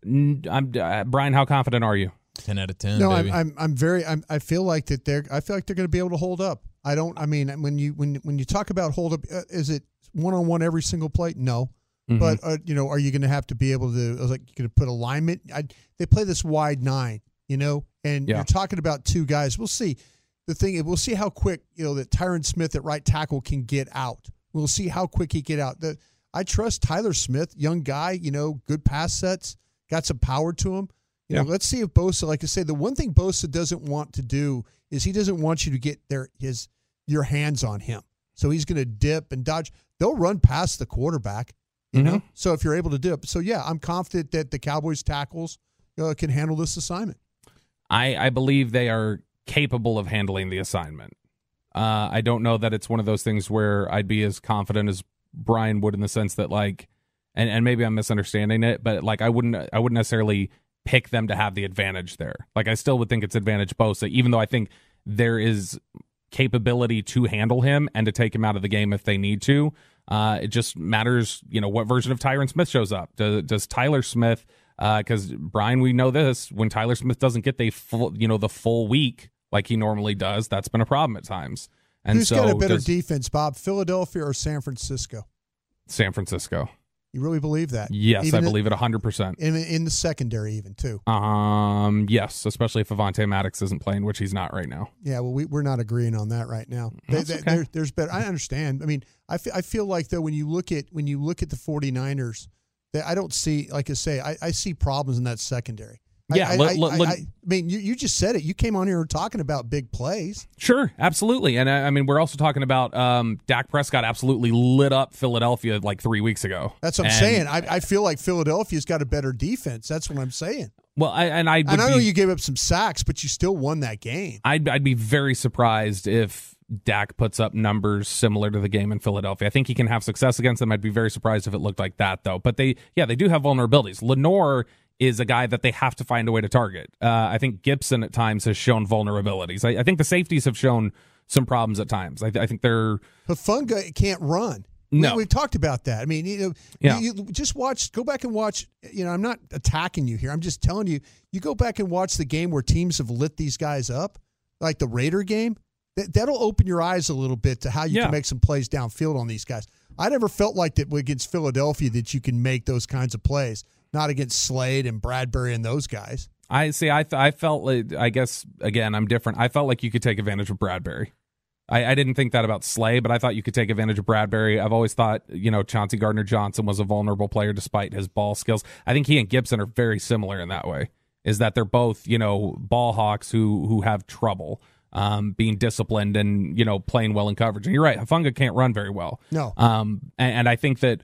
I'm uh, Brian. How confident are you? Ten out of ten. No, baby. I'm, I'm I'm very I'm, I feel like that they're I feel like they're going to be able to hold up. I don't. I mean, when you when when you talk about hold up, uh, is it one on one every single play? No, Mhm. but uh, you know, are you going to have to be able to I was like you going to put alignment? I, they play this wide nine, you know, and Yeah. you're talking about two guys. We'll see. The thing we'll see how quick you know that Tyron Smith at right tackle can get out. We'll see how quick he get out. The I trust Tyler Smith, young guy, you know, good pass sets, got some power to him. You know, let's see if Bosa, like I say, the one thing Bosa doesn't want to do is he doesn't want you to get their his your hands on him. So he's going to dip and dodge. They'll run past the quarterback, you know. So if you're able to do it, so yeah, I'm confident that the Cowboys tackles uh, can handle this assignment. I, I believe they are capable of handling the assignment. Uh, I don't know that it's one of those things where I'd be as confident as Brian would in the sense that like, and, and maybe I'm misunderstanding it, but like I wouldn't I wouldn't necessarily pick them to have the advantage there. Like I still would think it's advantage Bosa, even though I think there is capability to handle him and to take him out of the game if they need to. Uh, it just matters, you know, what version of Tyron Smith shows up. Does, does Tyler Smith? Because Brian, we know this when Tyler Smith doesn't get the full, you know, the full week like he normally does, that's been a problem at times. And Who's so got a better does defense, Bob? Philadelphia or San Francisco? San Francisco. You really believe that? Yes, Even I in- believe it 100%. in, in the secondary, even too. Um, yes, especially if Avonte Maddox isn't playing, which he's not right now. Yeah, well, we, we're not agreeing on that right now. They- they- okay. there's better. I understand. I mean, I fe- I feel like though when you look at when you look at the 49ers, that I don't see like I say I, I see problems in that secondary. Yeah, I, let- I, let- I- let- I mean, you, you just said it. You came on here talking about big plays. Sure, absolutely. And I, I mean, we're also talking about um, Dak Prescott absolutely lit up Philadelphia like three weeks ago. That's what I'm saying. I, I feel like Philadelphia's got a better defense. That's what I'm saying. Well, I, and I And I know be- you gave up some sacks, but you still won that game. I'd I'd be very surprised if Dak puts up numbers similar to the game in Philadelphia. I think he can have success against them. I'd be very surprised if it looked like that though. But they yeah, they do have vulnerabilities. Lenoir is a guy that they have to find a way to target. Uh, I think Gipson at times has shown vulnerabilities. I, I think the safeties have shown some problems at times. I, I think they're Hufanga can't run. No. we, have talked about that. I mean, you know, Yeah. you, you just watch. Go back and watch. You know, I'm not attacking you here. I'm just telling you. You go back and watch the game where teams have lit these guys up, like the Raider game. That that'll open your eyes a little bit to how you Yeah. can make some plays downfield on these guys. I never felt like that against Philadelphia that you can make those kinds of plays. Not against Slay and Bradberry and those guys. I see. I I felt like I guess again I'm different. I felt like you could take advantage of Bradberry. I, I didn't think that about Slay, but I thought you could take advantage of Bradberry. I've always thought you know Chauncey Gardner Johnson was a vulnerable player despite his ball skills. I think he and Gipson are very similar in that way. Is that they're both you know ball hawks who who have trouble um, being disciplined and you know playing well in coverage. And you're right, Hufanga can't run very well. No. Um, and, and I think that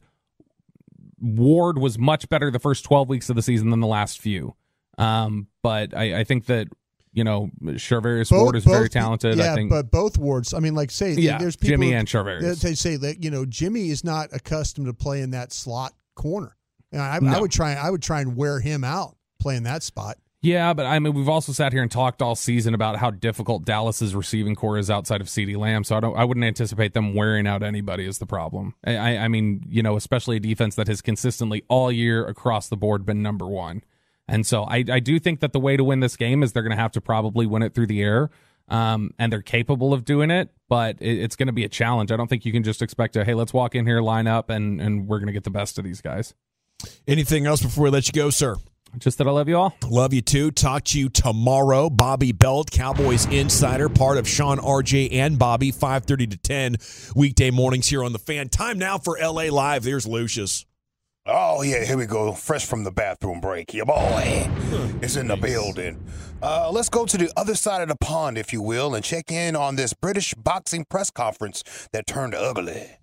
Ward was much better the first 12 weeks of the season than the last few. Um, but I, I think that, you know, Charvarius Ward is very talented. Yeah, I think. but both wards. I mean, like say, Yeah, there's people Jimmy and Charvarius. They say that you know Jimmy is not accustomed to playing that slot corner. And I, I would try. I would try and wear him out playing that spot. Yeah, but I mean, we've also sat here and talked all season about how difficult Dallas's receiving corps is outside of CeeDee Lamb. So I don't, I wouldn't anticipate them wearing out anybody is the problem. I, I, mean, you know, especially a defense that has consistently all year across the board been number one. And so I, I do think that the way to win this game is they're going to have to probably win it through the air. Um, and they're capable of doing it, but it, it's going to be a challenge. I don't think you can just expect to, hey, let's walk in here, line up, and, and we're going to get the best of these guys. Anything else before we let you go, sir? Just that I love you all. Love you too. Talk to you tomorrow. Bobby Belt, Cowboys Insider, part of Sean, RJ, and Bobby, 5.30 to 10 weekday mornings here on The Fan. Time now for LA Live. There's Lucius. Oh yeah, here we go. Fresh from the bathroom break. Your boy is in the building. Uh, let's go to the other side of the pond, if you will, and check in on this British boxing press conference that turned ugly.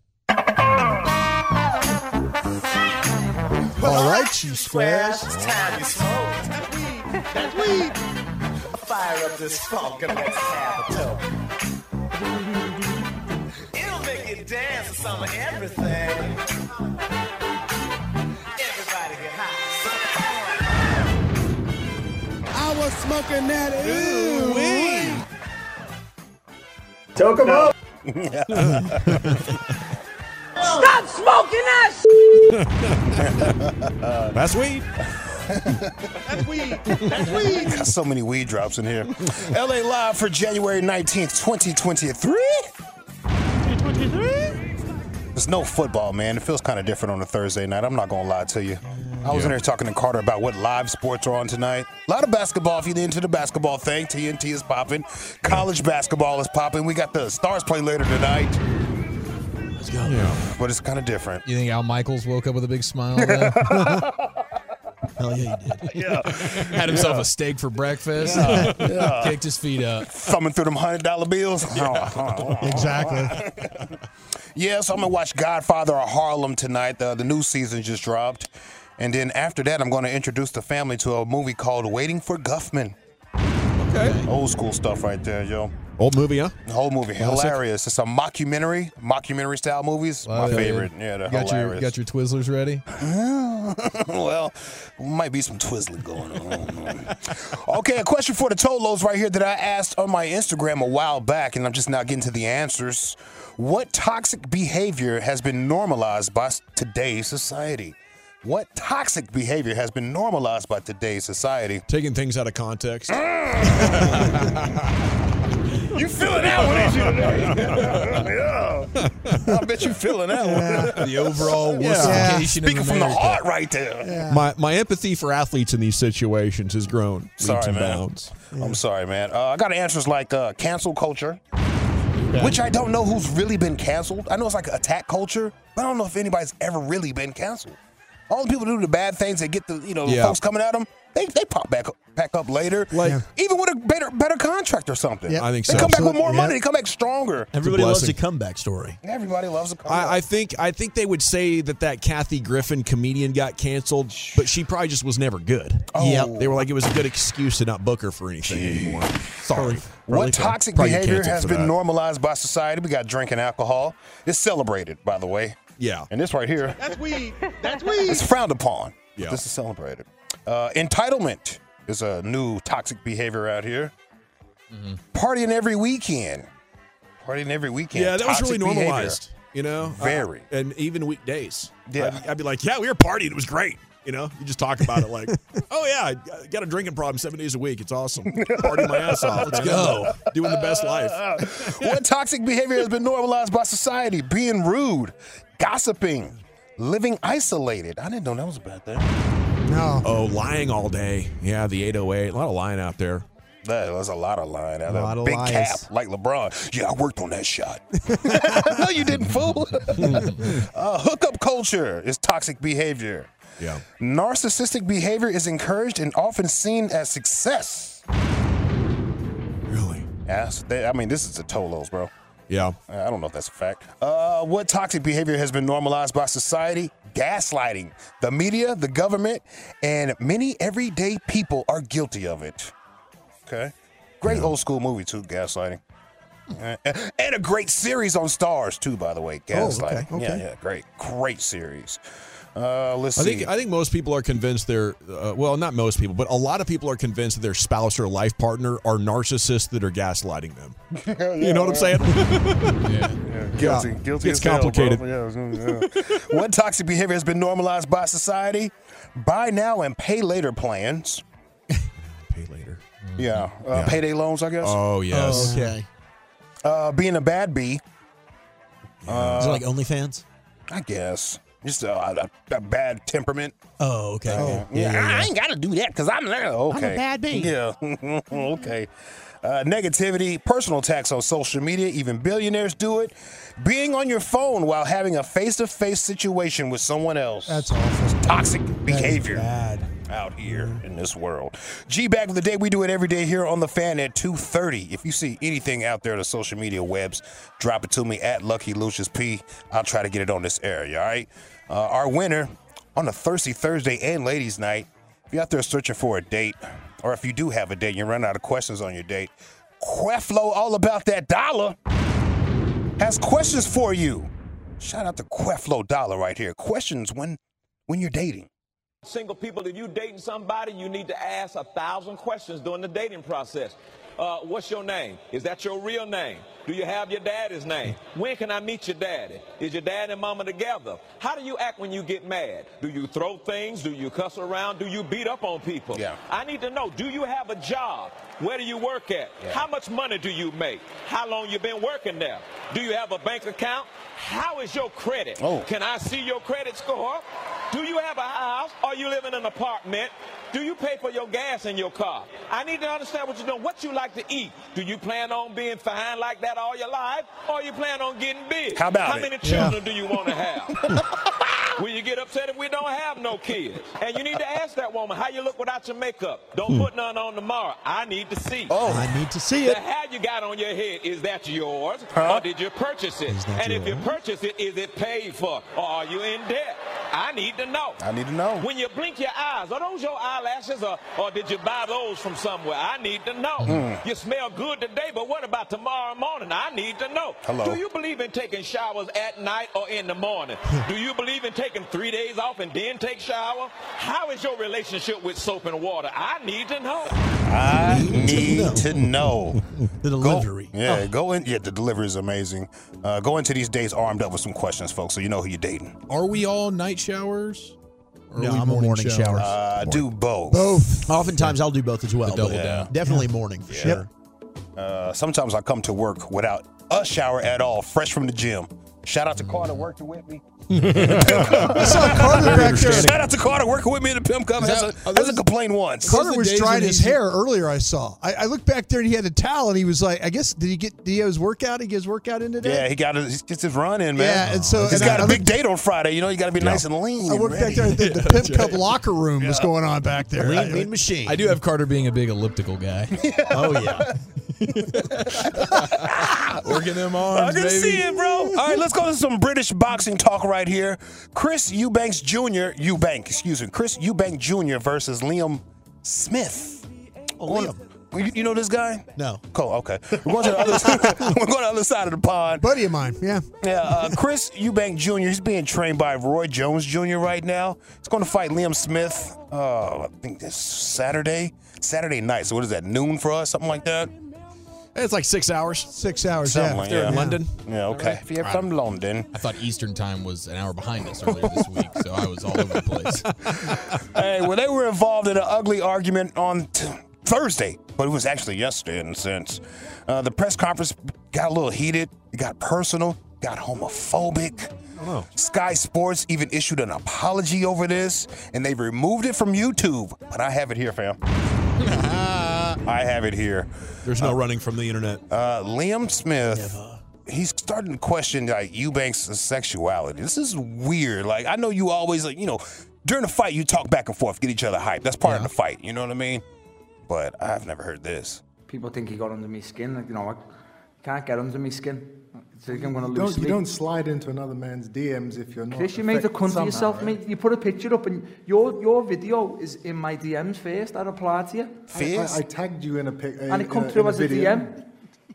All right, you squares. It's time you smoke. That weed. That weed. Fire up this funk and let's have a toke. It'll make you dance to some of everything. Everybody get high. I was smoking that ooh wee. Toke 'em up. (laughs) Stop smoking that (laughs) That's weed. That's weed. That's weed. Got so many weed drops in here. LA Live for January 19th, 2023. 2023? There's no football, man. It feels kind of different on a Thursday night. I'm not going to lie to you. I was in there talking to Carter about what live sports are on tonight. A lot of basketball if you're into the basketball thing. TNT is popping. College basketball is popping. We got the Stars play later tonight. Let's go. But it's kind of different. You think Al Michaels woke up with a big smile? (laughs) Hell yeah, he did. Yeah. Had himself a steak for breakfast. Yeah. (laughs) Yeah. Kicked his feet up. Thumbing through them hundred dollar bills. (laughs) Exactly. Yeah, so I'm gonna watch Godfather of Harlem tonight. The, the new season just dropped, and then after that, I'm going to introduce the family to a movie called Waiting for Guffman. Okay. Old school stuff right there, yo. Old movie, huh? The whole movie Classic. hilarious. It's a mockumentary, mockumentary style movies. My it. favorite. Yeah, they're got your hilarious. got your Twizzlers ready. (laughs) well, might be some twizzling going on. (laughs) okay, a question for the Tolos right here that I asked on my Instagram a while back, and I'm just now getting to the answers. What toxic behavior has been normalized by today's society? What toxic behavior has been normalized by today's society? Taking things out of context. (laughs) You feeling that one, ain't you? (laughs) yeah. I bet you feeling that one. The overall Yeah. Speaking of from the heart right there. My my empathy for athletes in these situations has grown leaps Sorry, and man. bounds. I'm sorry, man. Uh, I got answers like uh, cancel culture, which I don't know who's really been canceled. I know it's like attack culture, but I don't know if anybody's ever really been canceled. All the people who do the bad things, they get the you know Yeah. folks coming at them. They, they pop back back up later, Like- even with a better better contract or something. Yeah. I think They so. come back with more yeah. money. They come back stronger. Everybody loves a comeback story. Everybody loves a comeback. I, I think I think they would say that that Kathy Griffin comedian got canceled, but she probably just was never good. Oh. Yep. They were like it was a good excuse to not book her for anything anymore. Sorry. What toxic Probably behavior has been that. normalized by society? We got drinking alcohol. It's celebrated, by the way. Yeah. And this right here, That's weed. That's (laughs) weed. it's frowned upon. Yeah. This is celebrated. Uh, entitlement is a new toxic behavior out here. Partying every weekend. Partying every weekend. Yeah, that was really Toxic behavior. normalized. You know, Very. Uh, and even weekdays. Yeah. I'd, I'd be like, yeah, we were partying. It was great. You know, you just talk about it like, (laughs) oh yeah, I got a drinking problem seven days a week. It's awesome. (laughs) Party my ass off. Let's go. Doing the best life. (laughs) what toxic behavior has been normalized by society? Being rude, gossiping, living isolated. I didn't know that was a bad thing. No. Oh, lying all day. Yeah, the 808. A lot of lying out there. That was a lot of lying. A lot of big lies. cap like LeBron. Yeah, I worked on that shot. (laughs) (laughs) no, you didn't, fool. (laughs) uh, hookup culture is toxic behavior. Yeah. Narcissistic behavior is encouraged and often seen as success. Really? Yes, they, I mean, this is the Tolos, bro. Yeah. I don't know if that's a fact. Uh, what toxic behavior has been normalized by society? Gaslighting. The media, the government, and many everyday people are guilty of it. Okay. Great old school movie, too, Gaslighting. (laughs) And a great series on Stars, too, by the way. Oh, gaslighting. okay, Yeah, yeah, great. Great series. Uh, let's I see. think I think most people are convinced they're uh, well, not most people, but a lot of people are convinced that their spouse or life partner are narcissists that are gaslighting them. (laughs) you know what I'm saying? (laughs) Guilty. Yeah. Guilty Gets as hell, complicated. Yeah, yeah. what toxic behavior has been normalized by society? Buy now and pay later plans. Pay later. Yeah. Uh, Yeah. Payday loans, I guess. Oh yes. Okay. Uh, being a bad bee, Is it like OnlyFans? I guess. Just a, a, a bad temperament. Oh, okay. Yeah, yeah, yeah, I ain't got to do that because I'm there. Okay. I'm a bad bee. (laughs) Yeah. (laughs) okay. Uh, negativity, personal attacks on social media, even billionaires do it. Being on your phone while having a face to face situation with someone else. That's awful. toxic That behavior bad. out here in this world. G back of the day, we do it every day here on the fan at 2:30. If you see anything out there on the social media webs, drop it to me at Lucky Lucius P. I'll try to get it on this area. All right. Uh, our winner on a Thirsty Thursday and Ladies Night. If you're out there searching for a date, or if you do have a date, and you run out of questions on your date. Creflo, all about that dollar, has questions for you. Shout out to Creflo Dollar right here. Questions when when you're dating. Single people, if you dating somebody, you need to ask a thousand questions during the dating process. Uh, what's your name? Is that your real name? Do you have your daddy's name? When can I meet your daddy? Is your dad and mama together? How do you act when you get mad? Do you throw things? Do you cuss around? Do you beat up on people? Yeah. I need to know, do you have a job? Where do you work at? How much money do you make? How long you been working there? Do you have a bank account? How is your credit? Oh. Can I see your credit score? Do you have a house? Are you living in an apartment? Do you pay for your gas in your car? I need to understand what you're doing. What you like to eat? Do you plan on being fine like that all your life, or you plan on getting big? How about How it? many Yeah. children do you want to (laughs) have? Will you get upset if we don't have no kids? And you need to ask that woman how you look without your makeup. Don't hmm. put none on tomorrow. I need to see. Oh, I need to see The it. hat you got on your head, is that yours? Huh? Or did you purchase it? And if you yours? purchase it, is it paid for? Or are you in debt? I need to know. I need to know. When you blink your eyes, are those your eyelashes or, or did you buy those from somewhere? I need to know. Hmm. You smell good today, but what about tomorrow morning? I need to know. Hello. Do you believe in taking showers at night or in the morning? Do you believe in taking three days off and then take shower? How is your relationship with soap and water? I need to know. I need to know. (laughs) The Go- delivery. yeah, go in. Yeah, the delivery is amazing. Uh, go into these days armed up with some questions, folks, so you know who you're dating. Are we all night showers? Or No, I'm a morning shower. Uh, do both. Both. Oftentimes I'll do both as well. The double down. Definitely morning for sure. Uh, sometimes I come to work without a shower at all, fresh from the gym. Shout out to Carter working with me. I saw Carter back there. Shout out to Carter working with me in the Pimp Cup. Is that- Hasn't, are hasn't complained once. Carter was drying his hair earlier. I saw. I, I looked back there and he had a towel and he was like, I guess did he get did he have his workout? He get his workout in today. Yeah, he got his, he gets his run in, man. Yeah, and so- he's and got I- a I big looked- date on Friday. You know, you got to be nice and lean. I and worked back there. I think the (laughs) Pimp Cup locker room was going on back there. Lean, I- mean machine. I do have Carter being a big elliptical guy. (laughs) Oh yeah. (laughs) Working them on. I arms, can baby. see it, bro. All right, let's go to some British boxing talk right here. Chris Eubanks Jr. Eubank, excuse me, Chris Eubank Jr. versus Liam Smith. Oh, Liam. You, you know this guy? No. Cool. Okay. We're going to the other. (laughs) we're going to the other side of the pond. buddy of mine. Yeah. Yeah, uh, Chris Eubank Jr. He's being trained by Roy Jones Jr. right now. He's going to fight Liam Smith. Uh, I think this Saturday, Saturday night. So what is that? Noon for us, something like that. It's like six hours. Six hours. Something yeah. like They're in Yeah. London. Yeah. Okay. If you're from London. I thought Eastern time was an hour behind us earlier this week, so I was all over the place. (laughs) Hey, well, they were involved in an ugly argument on t- Thursday, but it was actually yesterday in a sense. Uh, the press conference got a little heated, it got personal, got homophobic. Sky Sports even issued an apology over this, and they removed it from YouTube. But I have it here, fam. (laughs) I have it here. There's no running from the internet. Uh, Liam Smith, he's starting to question like Eubanks' sexuality. This is weird. Like I know you always like you know during the fight you talk back and forth, get each other hyped. That's part of the fight. You know what I mean? But I've never heard this. People think he got under my skin. Like, you know, I can't get under my skin. I think I'm going to You don't, you don't slide into another man's DMs if you're not. Chris, you made a affected cunt of yourself, right? mate. You put a picture up and your your video is in my DMs first. I replied to you. I, I, I tagged you in a pic. And it in come a- through in a as a video, DM.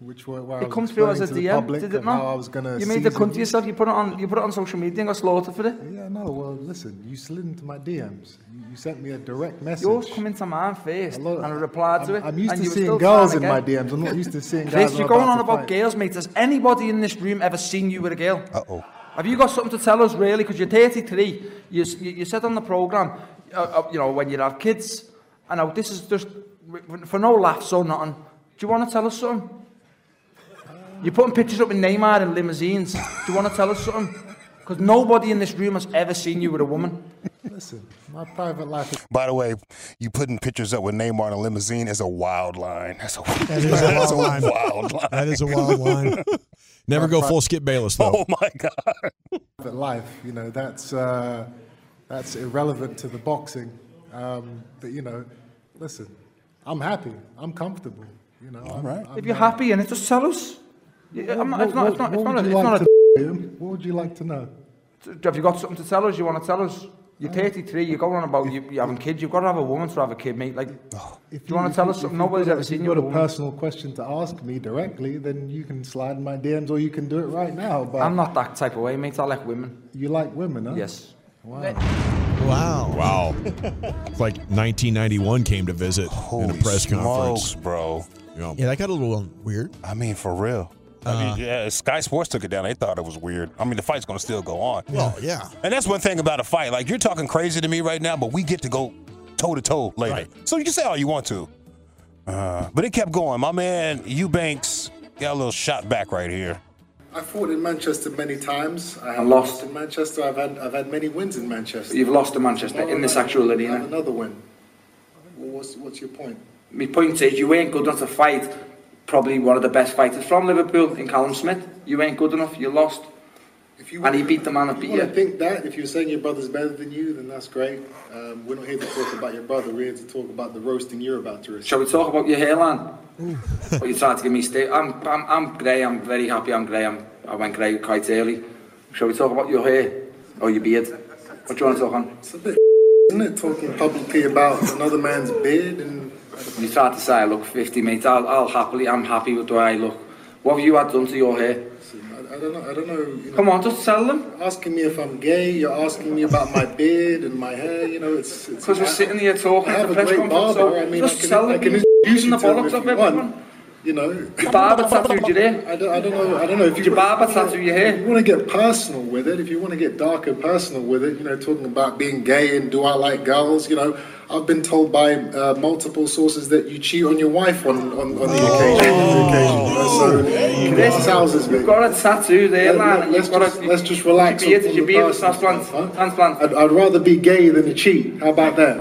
Which were, where I It was comes through as a to the DM, public did it of how I not? was gonna You made a cunt of yourself. You put it on. You put it on social media and got slaughtered for it. Yeah, no. Well, listen. You slid into my DMs. You, you sent me a direct message. Yours come into mine first, and I replied to I'm- it. I'm used and to you seeing girls in my. DMs. I'm not used to seeing (laughs) guys. Chris, I'm you're going about on about girls, mate. Has anybody in this room ever seen you with a girl? Uh oh. Have you got something to tell us, really? Because you're 33. You, you, you said on the programme, uh, uh, you know, when you have kids, I know this is just for no laughs or nothing. Do you want to tell us something? You're putting pictures up with Neymar in limousines. Do you want to tell us something? Because nobody in this room has ever seen you with a woman. Listen, my private life is By the way, you putting pictures up with Neymar in a limousine is a wild line. That's a, That is a that's wild line. wild line. That is a wild line. Never go full Skip Bayless though. Oh my God. private life. You know, that's uh, that's irrelevant to the boxing. Um, but you know, listen, I'm happy. I'm comfortable. You know, all right. If you're happy in it, just tell us. Yeah, I'm not, it's not, it's not, it's what not, would you it's like not a, to Liam? What would you like to know? Have you got something to tell us? You want to tell us? You're um, 33. You're going on about you, you having kids. You've got to have a woman to have a kid, mate. Like, oh, If do you want to tell us if something? you've Nobody's got a- ever seen you've you with got a a personal question to ask me directly, then you can slide my DMs or you can do it right now. But I'm not that type of way, mate. I like women. You like women, huh? Yes. Wow. Wow. Wow. It's (laughs) like 1991 came to visit in a press conference. smokes, bro. Yeah. Yeah, that got a little weird. I mean, for real. I Uh-huh. mean, yeah, Sky Sports took it down. They thought it was weird. I mean, the fight's going to still go on. Well, yeah. And that's one thing about a fight. Like, you're talking crazy to me right now, but we get to go toe to toe later. Right. So you can say all you want to. Uh, but it kept going. My man, Eubanks, got a little shot back right here. I fought in Manchester many times. I have And lost. in Manchester. I've had I've had many wins in Manchester. You've lost to Manchester in this actual I arena. another win. what's, what's your point? My point is, you weren't good enough to fight probably one of the best fighters from Liverpool in Callum Smith. You weren't good enough, you lost. If you and he beat the man that beat you you. think that, if you're saying your brother's better than you, then that's great. Um, we're not here to talk about your brother. We're here to talk about the roasting you're about to receive. Shall we talk about your hairline? what you trying to give me sta I'm, I'm, I'm grey, I'm very happy I'm grey. I'm, I went grey quite early. Shall we talk about your hair? Or your beard? What do you want to talk on? It's a bit, isn't it, talking publicly about another man's beard and You tried to say look 50, mate. I'll, I'll happily, I'm happy with the way I look. What have you had done to your hair? I, I don't know. I don't know. You know Come on, just tell them. You're asking me if I'm gay. You're asking me about my beard and my hair. You know, it's. Because we're sitting here talking I at have a great conference, barber. so I mean, just I can, tell I them can he's using the bollocks of everyone. want. You know, Your barber tattooed your hair. I don't, I don't know. I don't know if you Your barber tattoo your hair. If you want to get personal with it, if you want to get dark and personal with it, you know, talking about being gay and do I like girls, you know, I've been told by uh, multiple sources that you cheat on your wife on, on, on the occasion. On the occasion you know, so Chris, this houses me. You've got a tattoo there, man. Let's just, a, let's just relax. Your beard, on- is your on the a transplant? huh? Transplant. I'd, I'd rather be gay than a cheat. How about that?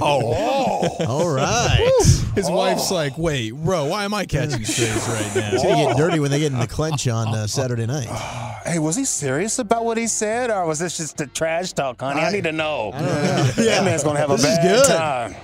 Oh, (laughs) Oh, all right. His wife's like, wait, bro, why am I catching strays right now? It's gonna get dirty when they get in the clinch on uh, Saturday night. (sighs) Hey, was he serious about what he said, or was this just the trash talk, honey? I, need to know. That man's gonna have a This is bad good. time.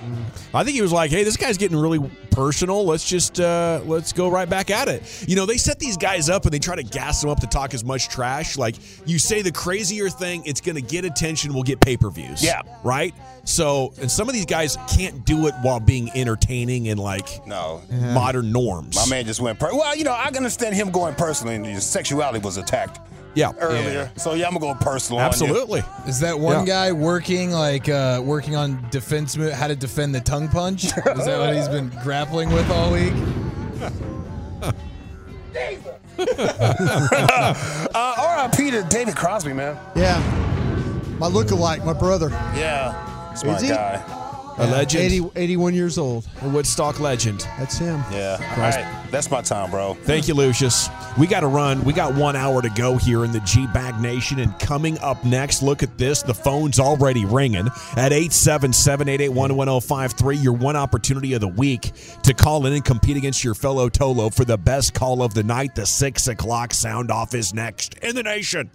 I think he was like, "Hey, this guy's getting really personal. Let's just uh, let's go right back at it." You know, they set these guys up and they try to gas them up to talk as much trash. Like you say, the crazier thing, it's going to get attention. We'll get pay per views. Yeah. Right. So, and some of these guys can't do it while being entertaining and like No. modern norms. My man just went. Per- well, you know, I can understand him going personally, and his sexuality was attacked. Yeah. Earlier, so yeah, I'm gonna go personal. on you. Absolutely. Is that one Yeah. guy working like uh, working on defense mo- how to defend the tongue punch? (laughs) Is that what he's been grappling with all week? (laughs) uh, R.I.P. to David Crosby, man. Yeah. My look-alike, my brother. Yeah, that's my Is he? guy. A legend. 80, 81 years old. A Woodstock legend. That's him. Yeah. All Crosby. right, that's my time, bro. Thank you, Lucius. We got to run. We got one hour to go here in the G Bag Nation. And coming up next, look at this. The phone's already ringing at 877 881 1053. Your one opportunity of the week to call in and compete against your fellow Tolo for the best call of the night. The six o'clock sound off is next in the nation.